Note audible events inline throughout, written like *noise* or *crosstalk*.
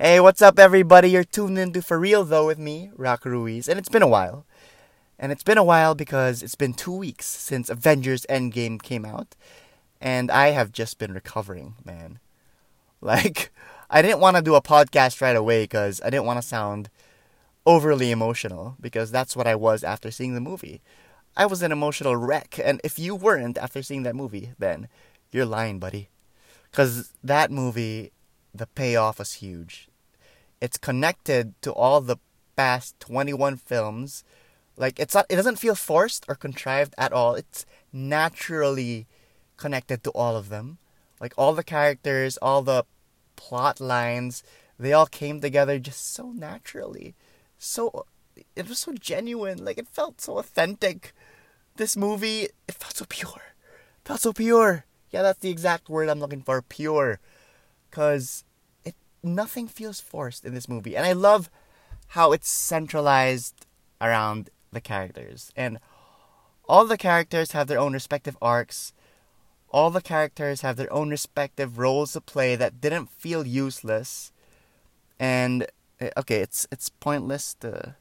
Hey, what's up, everybody? You're tuned into For Real Though with me, Rock Ruiz, and it's been a while. And it's been a while because it's been two weeks since Avengers Endgame came out, and I have just been recovering, man. *laughs* Like, I didn't want to do a podcast right away because I didn't want to sound overly emotional because that's what I was after seeing the movie. I was an emotional wreck, and if you weren't after seeing that movie, then you're lying, buddy. Because that movie, the payoff was huge. It's connected to all the past 21 films. Like it's not, it doesn't feel forced or contrived at all. It's naturally connected to all of them. Like all the characters, all the plot lines, they all came together just so naturally. So it was so genuine. Like it felt so authentic. This movie, it felt so pure. It felt so pure. Yeah, that's the exact word I'm looking for. Pure. Cause nothing feels forced in this movie. And I love how it's centralized around the characters. And all the characters have their own respective arcs. All the characters have their own respective roles to play that didn't feel useless. And eh, okay it's it's pointless to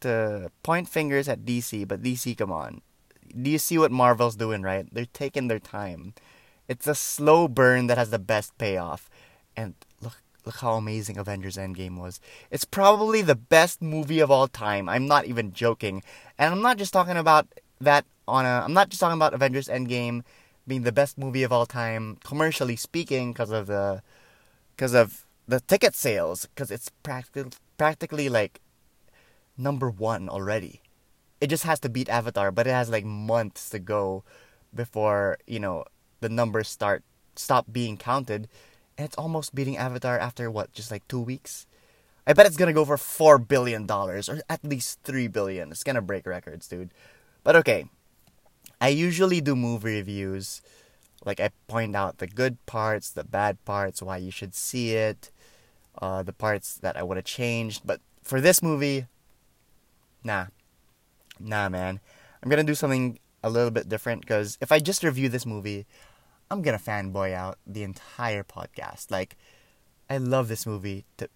to point fingers at DC but DC come on. Do you see what Marvel's doing right? They're taking their time. It's a slow burn that has the best payoff. And look how amazing Avengers Endgame was. It's probably the best movie of all time. I'm not even joking. And I'm not just talking about that on a I'm not just talking about Avengers Endgame being the best movie of all time, commercially speaking, because of the because of the ticket sales, because it's practically practically like number one already. It just has to beat Avatar, but it has like months to go before you know the numbers start stop being counted, and it's almost beating Avatar after what, just like two weeks. I bet it's gonna go for four billion dollars, or at least three billion. It's gonna break records, dude. But okay, I usually do movie reviews. Like I point out the good parts, the bad parts, why you should see it, uh, the parts that I would have changed. But for this movie, nah, nah, man. I'm gonna do something a little bit different because if I just review this movie, I'm gonna fanboy out the entire podcast. Like, I love this movie to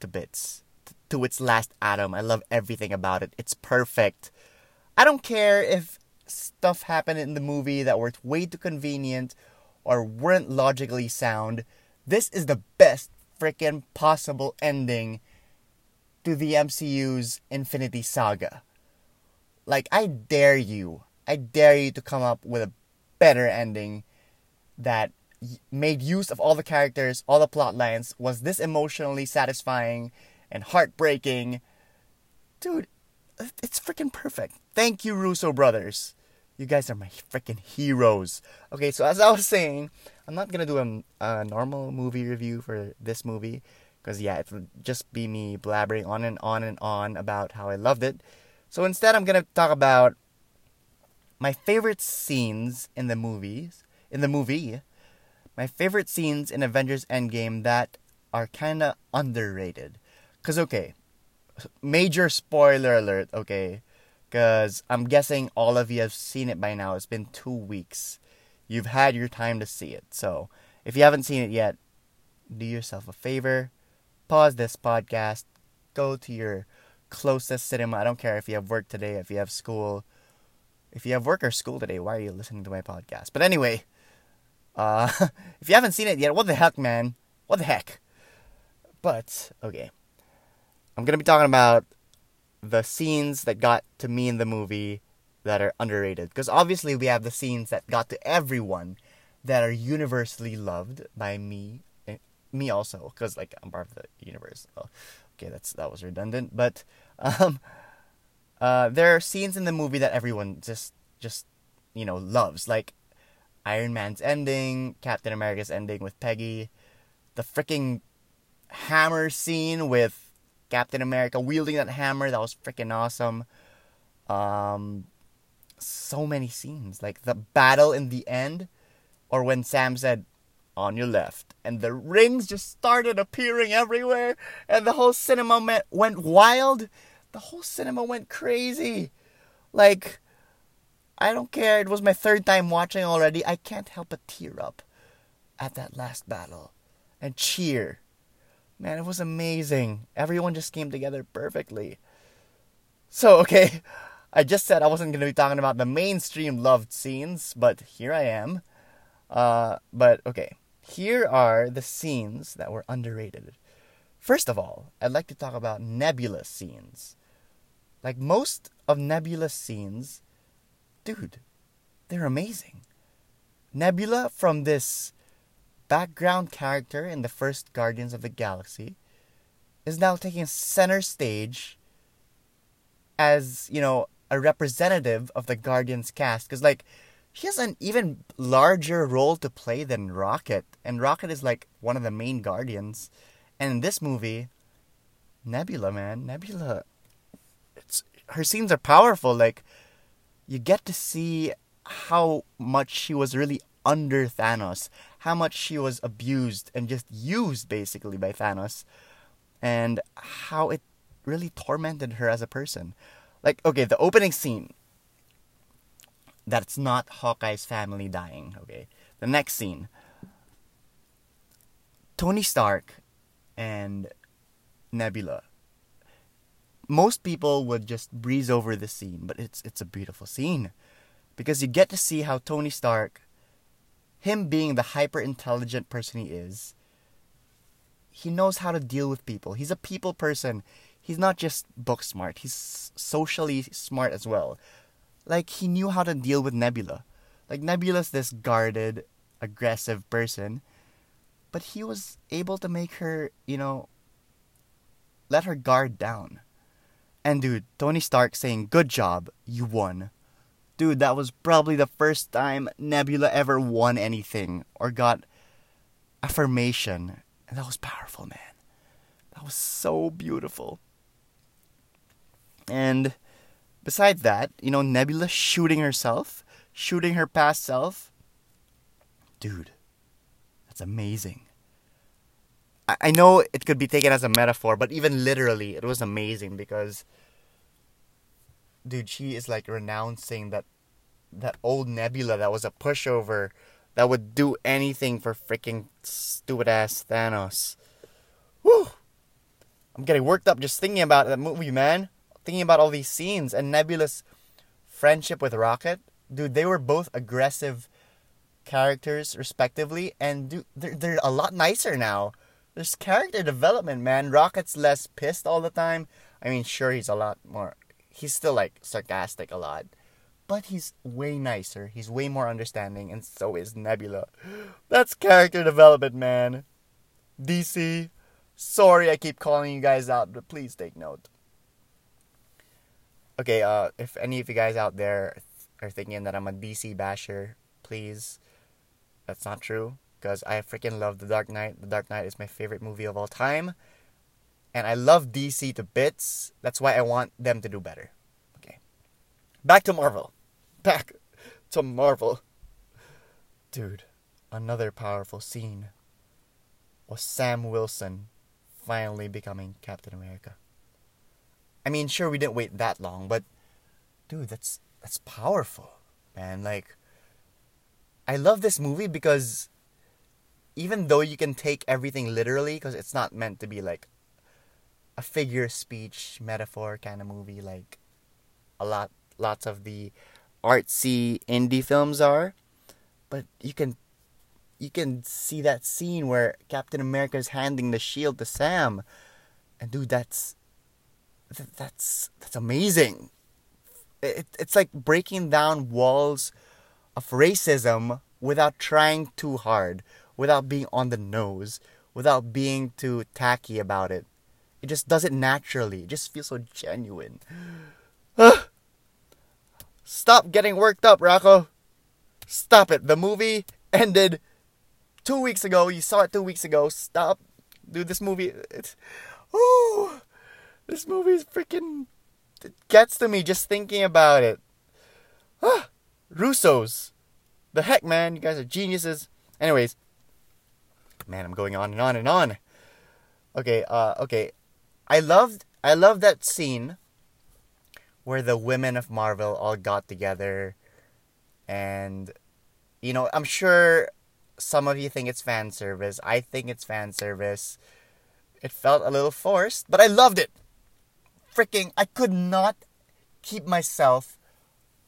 to bits, to, to its last atom. I love everything about it. It's perfect. I don't care if stuff happened in the movie that were way too convenient or weren't logically sound. This is the best freaking possible ending to the MCU's Infinity Saga. Like, I dare you, I dare you to come up with a better ending that made use of all the characters, all the plot lines, was this emotionally satisfying and heartbreaking. Dude, it's freaking perfect. Thank you, Russo brothers. You guys are my freaking heroes. Okay, so as I was saying, I'm not gonna do a, a normal movie review for this movie because yeah, it would just be me blabbering on and on and on about how I loved it. So instead, I'm gonna talk about my favorite scenes in the movies in the movie. My favorite scenes in Avengers Endgame that are kind of underrated. Cause okay, major spoiler alert. Okay, because I'm guessing all of you have seen it by now. It's been two weeks. You've had your time to see it. So, if you haven't seen it yet, do yourself a favor. Pause this podcast. Go to your closest cinema. I don't care if you have work today, if you have school. If you have work or school today, why are you listening to my podcast? But anyway, uh, *laughs* if you haven't seen it yet, what the heck, man? What the heck? But, okay. I'm going to be talking about the scenes that got to me in the movie that are underrated. Because obviously we have the scenes that got to everyone that are universally loved by me, me also. Because like I'm part of the universe. Okay, that's that was redundant. But *laughs* um, uh, there are scenes in the movie that everyone just just you know loves, like Iron Man's ending, Captain America's ending with Peggy, the freaking hammer scene with Captain America wielding that hammer. That was freaking awesome. Um, so many scenes, like the battle in the end, or when Sam said, "On your left," and the rings just started appearing everywhere, and the whole cinema went went wild. The whole cinema went crazy. Like, I don't care. It was my third time watching already. I can't help but tear up at that last battle and cheer Man, it was amazing. Everyone just came together perfectly. So, okay, I just said I wasn't going to be talking about the mainstream loved scenes, but here I am. Uh, but okay, here are the scenes that were underrated. First of all, I'd like to talk about Nebula scenes. Like most of Nebula's scenes, dude, they're amazing. Nebula from this background character in the first Guardians of the Galaxy is now taking center stage as, you know, a representative of the Guardians cast because like she has an even larger role to play than Rocket, and Rocket is like one of the main Guardians. And in this movie, Nebula, man, Nebula, it's her scenes are powerful. Like you get to see how much she was really under Thanos, how much she was abused and just used basically by Thanos, and how it really tormented her as a person. Like, okay, the opening scene. That's not Hawkeye's family dying, okay? The next scene. Tony Stark and Nebula. Most people would just breeze over the scene, but it's it's a beautiful scene because you get to see how Tony Stark him being the hyper intelligent person he is, he knows how to deal with people. He's a people person he's not just book smart, he's socially smart as well. Like, he knew how to deal with Nebula. Like, Nebula's this guarded, aggressive person, but he was able to make her, you know, let her guard down. And dude, Tony Stark saying, Good job, you won. Dude, that was probably the first time Nebula ever won anything or got affirmation. And that was powerful, man. That was so beautiful. And besides that, you know, Nebula shooting herself, shooting her past self. Dude, that's amazing. I, know it could be taken as a metaphor, but even literally, it was amazing because, dude, she is like renouncing that that old Nebula that was a pushover that would do anything for freaking stupid ass Thanos. Whew! I'm getting worked up just thinking about that movie, man thinking about all these scenes and Nebula's friendship with Rocket, dude, they were both aggressive characters respectively, and dude, they're they're a lot nicer now. There's character development, man. Rocket's less pissed all the time. I mean, sure, he's a lot more. He's still like sarcastic a lot, but he's way nicer. He's way more understanding, and so is Nebula. *gasps* That's character development, man. DC, sorry I keep calling you guys out, but please take note. Okay, uh, if any of you guys out there are thinking that I'm a DC basher, please, that's not true. Because I freaking love The Dark Knight. The Dark Knight is my favorite movie of all time. And I love DC to bits. That's why I want them to do better. Okay. Back to Marvel. Back to Marvel. Dude, another powerful scene was Sam Wilson finally becoming Captain America. I mean, sure, we didn't wait that long, but dude, that's that's powerful, man. Like, I love this movie because even though you can take everything literally, because it's not meant to be like a figure speech metaphor kind of movie, like a lot, lots of the artsy indie films are, but you can you can see that scene where Captain America is handing the shield to Sam, and dude, that's that's that's amazing. It, it's like breaking down walls of racism without trying too hard, without being on the nose, without being too tacky about it. It just does it naturally. It just feels so genuine. *sighs* Stop getting worked up, Rocco. Stop it. The movie ended two weeks ago. You saw it two weeks ago. Stop. Dude, this movie. It's. Oh. This movie is freaking. It gets to me just thinking about it. Ah, *sighs* Russos. The heck, man. You guys are geniuses. Anyways. Man, I'm going on and on and on. Okay, uh, okay. I loved, I loved that scene where the women of Marvel all got together and you know, I'm sure some of you think it's fan service. I think it's fan service It felt a little forced, but I loved it. Freaking, I could not keep myself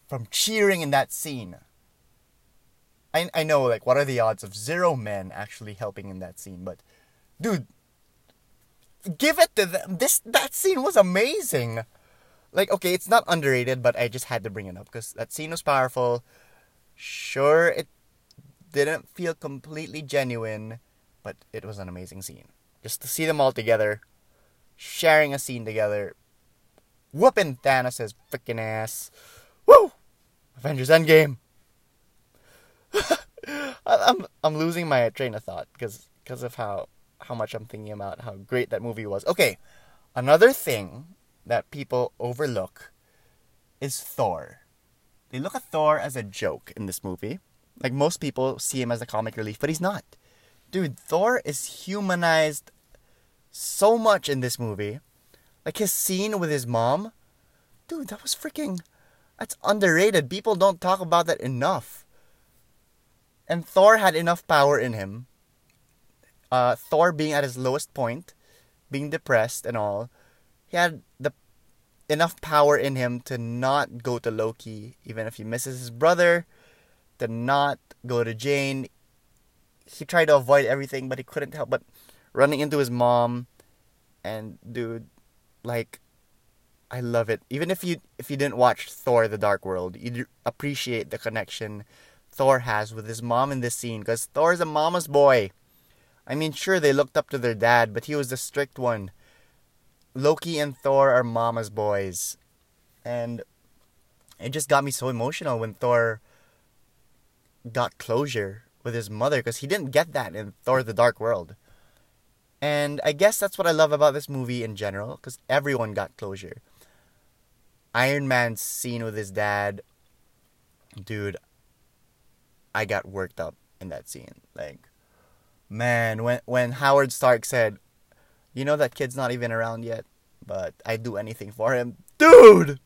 from cheering in that scene. I, I know, like, what are the odds of zero men actually helping in that scene, but dude, give it to them. This that scene was amazing. Like, okay, it's not underrated, but I just had to bring it up because that scene was powerful. Sure, it didn't feel completely genuine, but it was an amazing scene. Just to see them all together, sharing a scene together, whooping Thanos' freaking ass. Woo! Avengers Endgame. *laughs* I'm I'm losing my train of thought because because of how how much I'm thinking about how great that movie was. Okay, another thing that people overlook is Thor. They look at Thor as a joke in this movie. Like most people see him as a comic relief, but he's not. Dude, Thor is humanized so much in this movie. Like his scene with his mom. Dude, that was freaking that's underrated. People don't talk about that enough. And Thor had enough power in him. Uh, Thor being at his lowest point, being depressed and all, he had the enough power in him to not go to Loki, even if he misses his brother, to not go to Jane. He tried to avoid everything, but he couldn't help but running into his mom. And dude, like, I love it. Even if you if you didn't watch Thor: The Dark World, you'd appreciate the connection Thor has with his mom in this scene, because Thor's a mama's boy. I mean, sure they looked up to their dad, but he was the strict one. Loki and Thor are mama's boys. And it just got me so emotional when Thor got closure with his mother because he didn't get that in Thor the Dark World. And I guess that's what I love about this movie in general because everyone got closure. Iron Man's scene with his dad, dude, I got worked up in that scene. Like, man, when when Howard Stark said, "You know that kid's not even around yet, but I'd do anything for him," dude,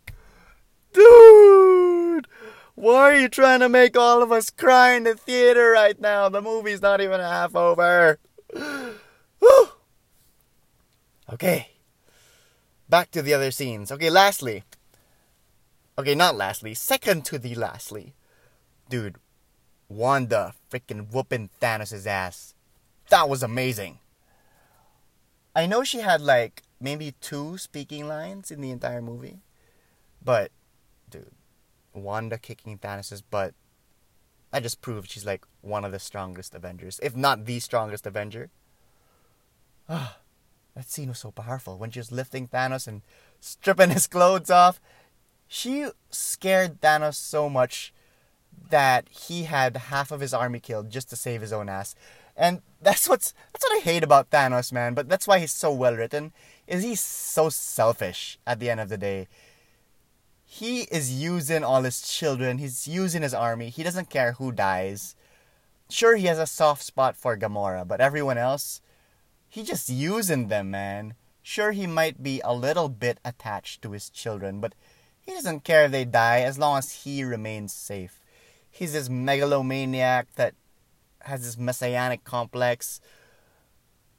dude. Why are you trying to make all of us cry in the theater right now? The movie's not even half over. *sighs* okay. Back to the other scenes. Okay, lastly. Okay, not lastly. Second to the lastly. Dude, Wanda freaking whooping Thanos' ass. That was amazing. I know she had like maybe two speaking lines in the entire movie. But, dude, Wanda kicking Thanos' butt. I just proved she's like one of the strongest Avengers, if not the strongest Avenger. Ah, that scene was so powerful when she was lifting Thanos and stripping his clothes off. She scared Thanos so much that he had half of his army killed just to save his own ass. And that's what's that's what I hate about Thanos, man. But that's why he's so well written. Is he's so selfish at the end of the day. He is using all his children. He's using his army. He doesn't care who dies. Sure, he has a soft spot for Gamora, but everyone else, he just using them, man. Sure, he might be a little bit attached to his children, but he doesn't care if they die as long as he remains safe he's this megalomaniac that has this messianic complex.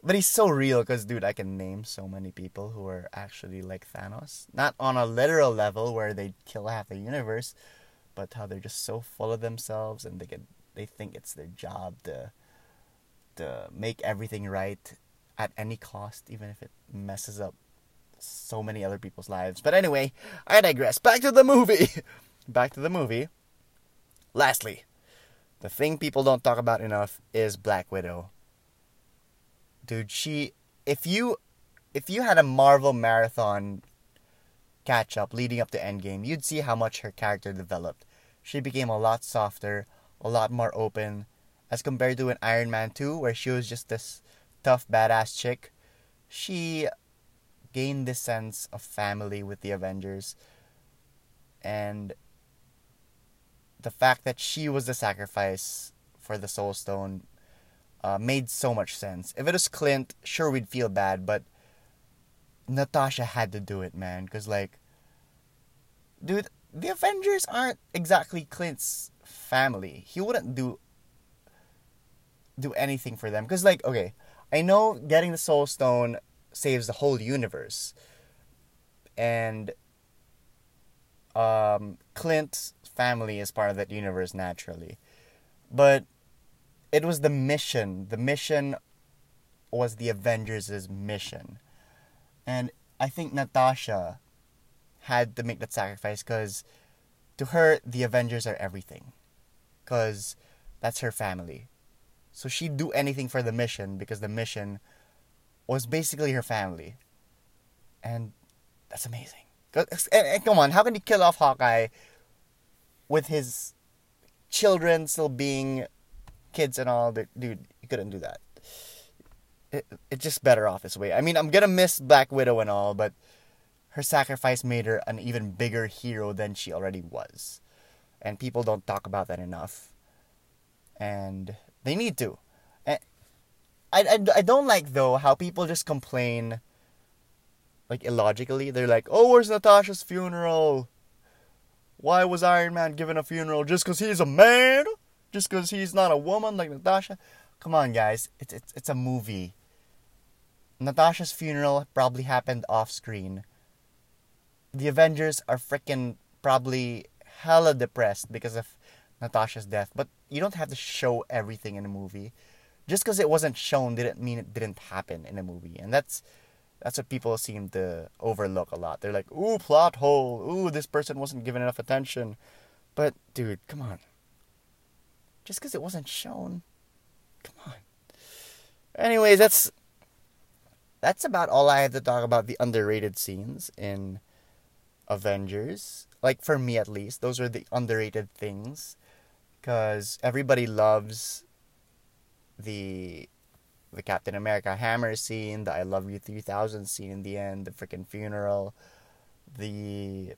But he's so real because, dude, I can name so many people who are actually like Thanos. Not on a literal level where they kill half the universe, but how they're just so full of themselves and they get they think it's their job to to make everything right at any cost, even if it messes up so many other people's lives. But anyway, I digress. Back to the movie. *laughs* Back to the movie. Lastly, the thing people don't talk about enough is Black Widow. Dude, she if you if you had a Marvel marathon catch up leading up to Endgame, you'd see how much her character developed. She became a lot softer, a lot more open, as compared to an Iron Man 2, where she was just this tough, badass chick. She gained this sense of family with the Avengers, and the fact that she was the sacrifice for the Soul Stone uh, made so much sense. If it was Clint, sure we'd feel bad, but Natasha had to do it, man. Because, like, dude, the Avengers aren't exactly Clint's family. He wouldn't do do anything for them. Because, like, okay, I know getting the Soul Stone saves the whole universe. And um, Clint's family is part of that universe naturally. But it was the mission. The mission was the Avengers' mission. And I think Natasha had to make that sacrifice because to her, the Avengers are everything. Because that's her family. So she'd do anything for the mission because the mission was basically her family. And that's amazing. And, and come on, how can you kill off Hawkeye with his children still being kids and all? Dude, you couldn't do that. It, it's just better off this way. I mean, I'm gonna miss Black Widow and all, but her sacrifice made her an even bigger hero than she already was. And people don't talk about that enough. And they need to. And I, I, I don't like, though, how people just complain like illogically. They're like, "Oh, where's Natasha's funeral? Why was Iron Man given a funeral just because he's a man? Just because he's not a woman like Natasha?" Come on, guys. It's it's it's a movie. Natasha's funeral probably happened off screen. The Avengers are freaking probably hella depressed because of Natasha's death, but you don't have to show everything in a movie. Just because it wasn't shown didn't mean it didn't happen in a movie, and that's that's what people seem to overlook a lot. They're like, "Ooh, plot hole. Ooh, this person wasn't given enough attention." But dude, come on. Just because it wasn't shown, come on. Anyways, that's that's about all I have to talk about the underrated scenes in Avengers. Like for me at least, those are the underrated things cuz everybody loves the the Captain America hammer scene, the I Love You 3000 scene in the end, the freaking funeral, the,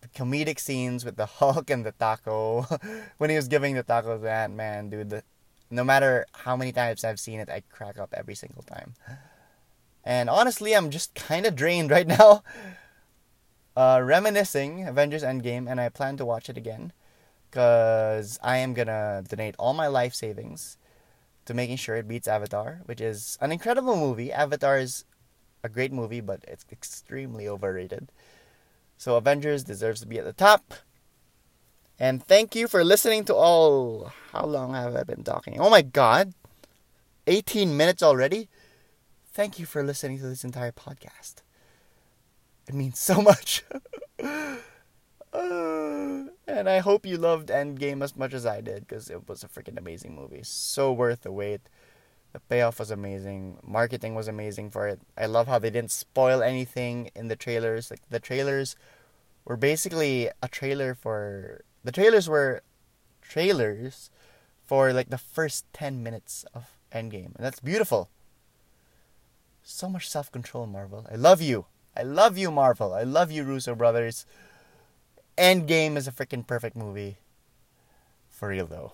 the comedic scenes with the *laughs* Hulk and the taco *laughs* when he was giving the taco to Ant Man, dude. The, no matter how many times I've seen it, I crack up every single time. And honestly, I'm just kind of drained *laughs* right now. Uh, reminiscing Avengers Endgame, and I plan to watch it again because I am gonna donate all my life savings to making sure it beats Avatar, which is an incredible movie. Avatar is a great movie, but it's extremely overrated. So Avengers deserves to be at the top. And thank you for listening to all. How long have I been talking? Oh my god! 18 minutes already? Thank you for listening to this entire podcast. It means so *laughs* much. Uh, and I hope you loved Endgame as much as I did because it was a freaking amazing movie. So worth the wait. The payoff was amazing. Marketing was amazing for it. I love how they didn't spoil anything in the trailers. Like the trailers were basically a trailer for the trailers were trailers for like the first 10 minutes of Endgame. And that's beautiful. So much self-control, Marvel. I love you. I love you, Marvel. I love you, Russo brothers. Endgame is a freaking perfect movie. For real though.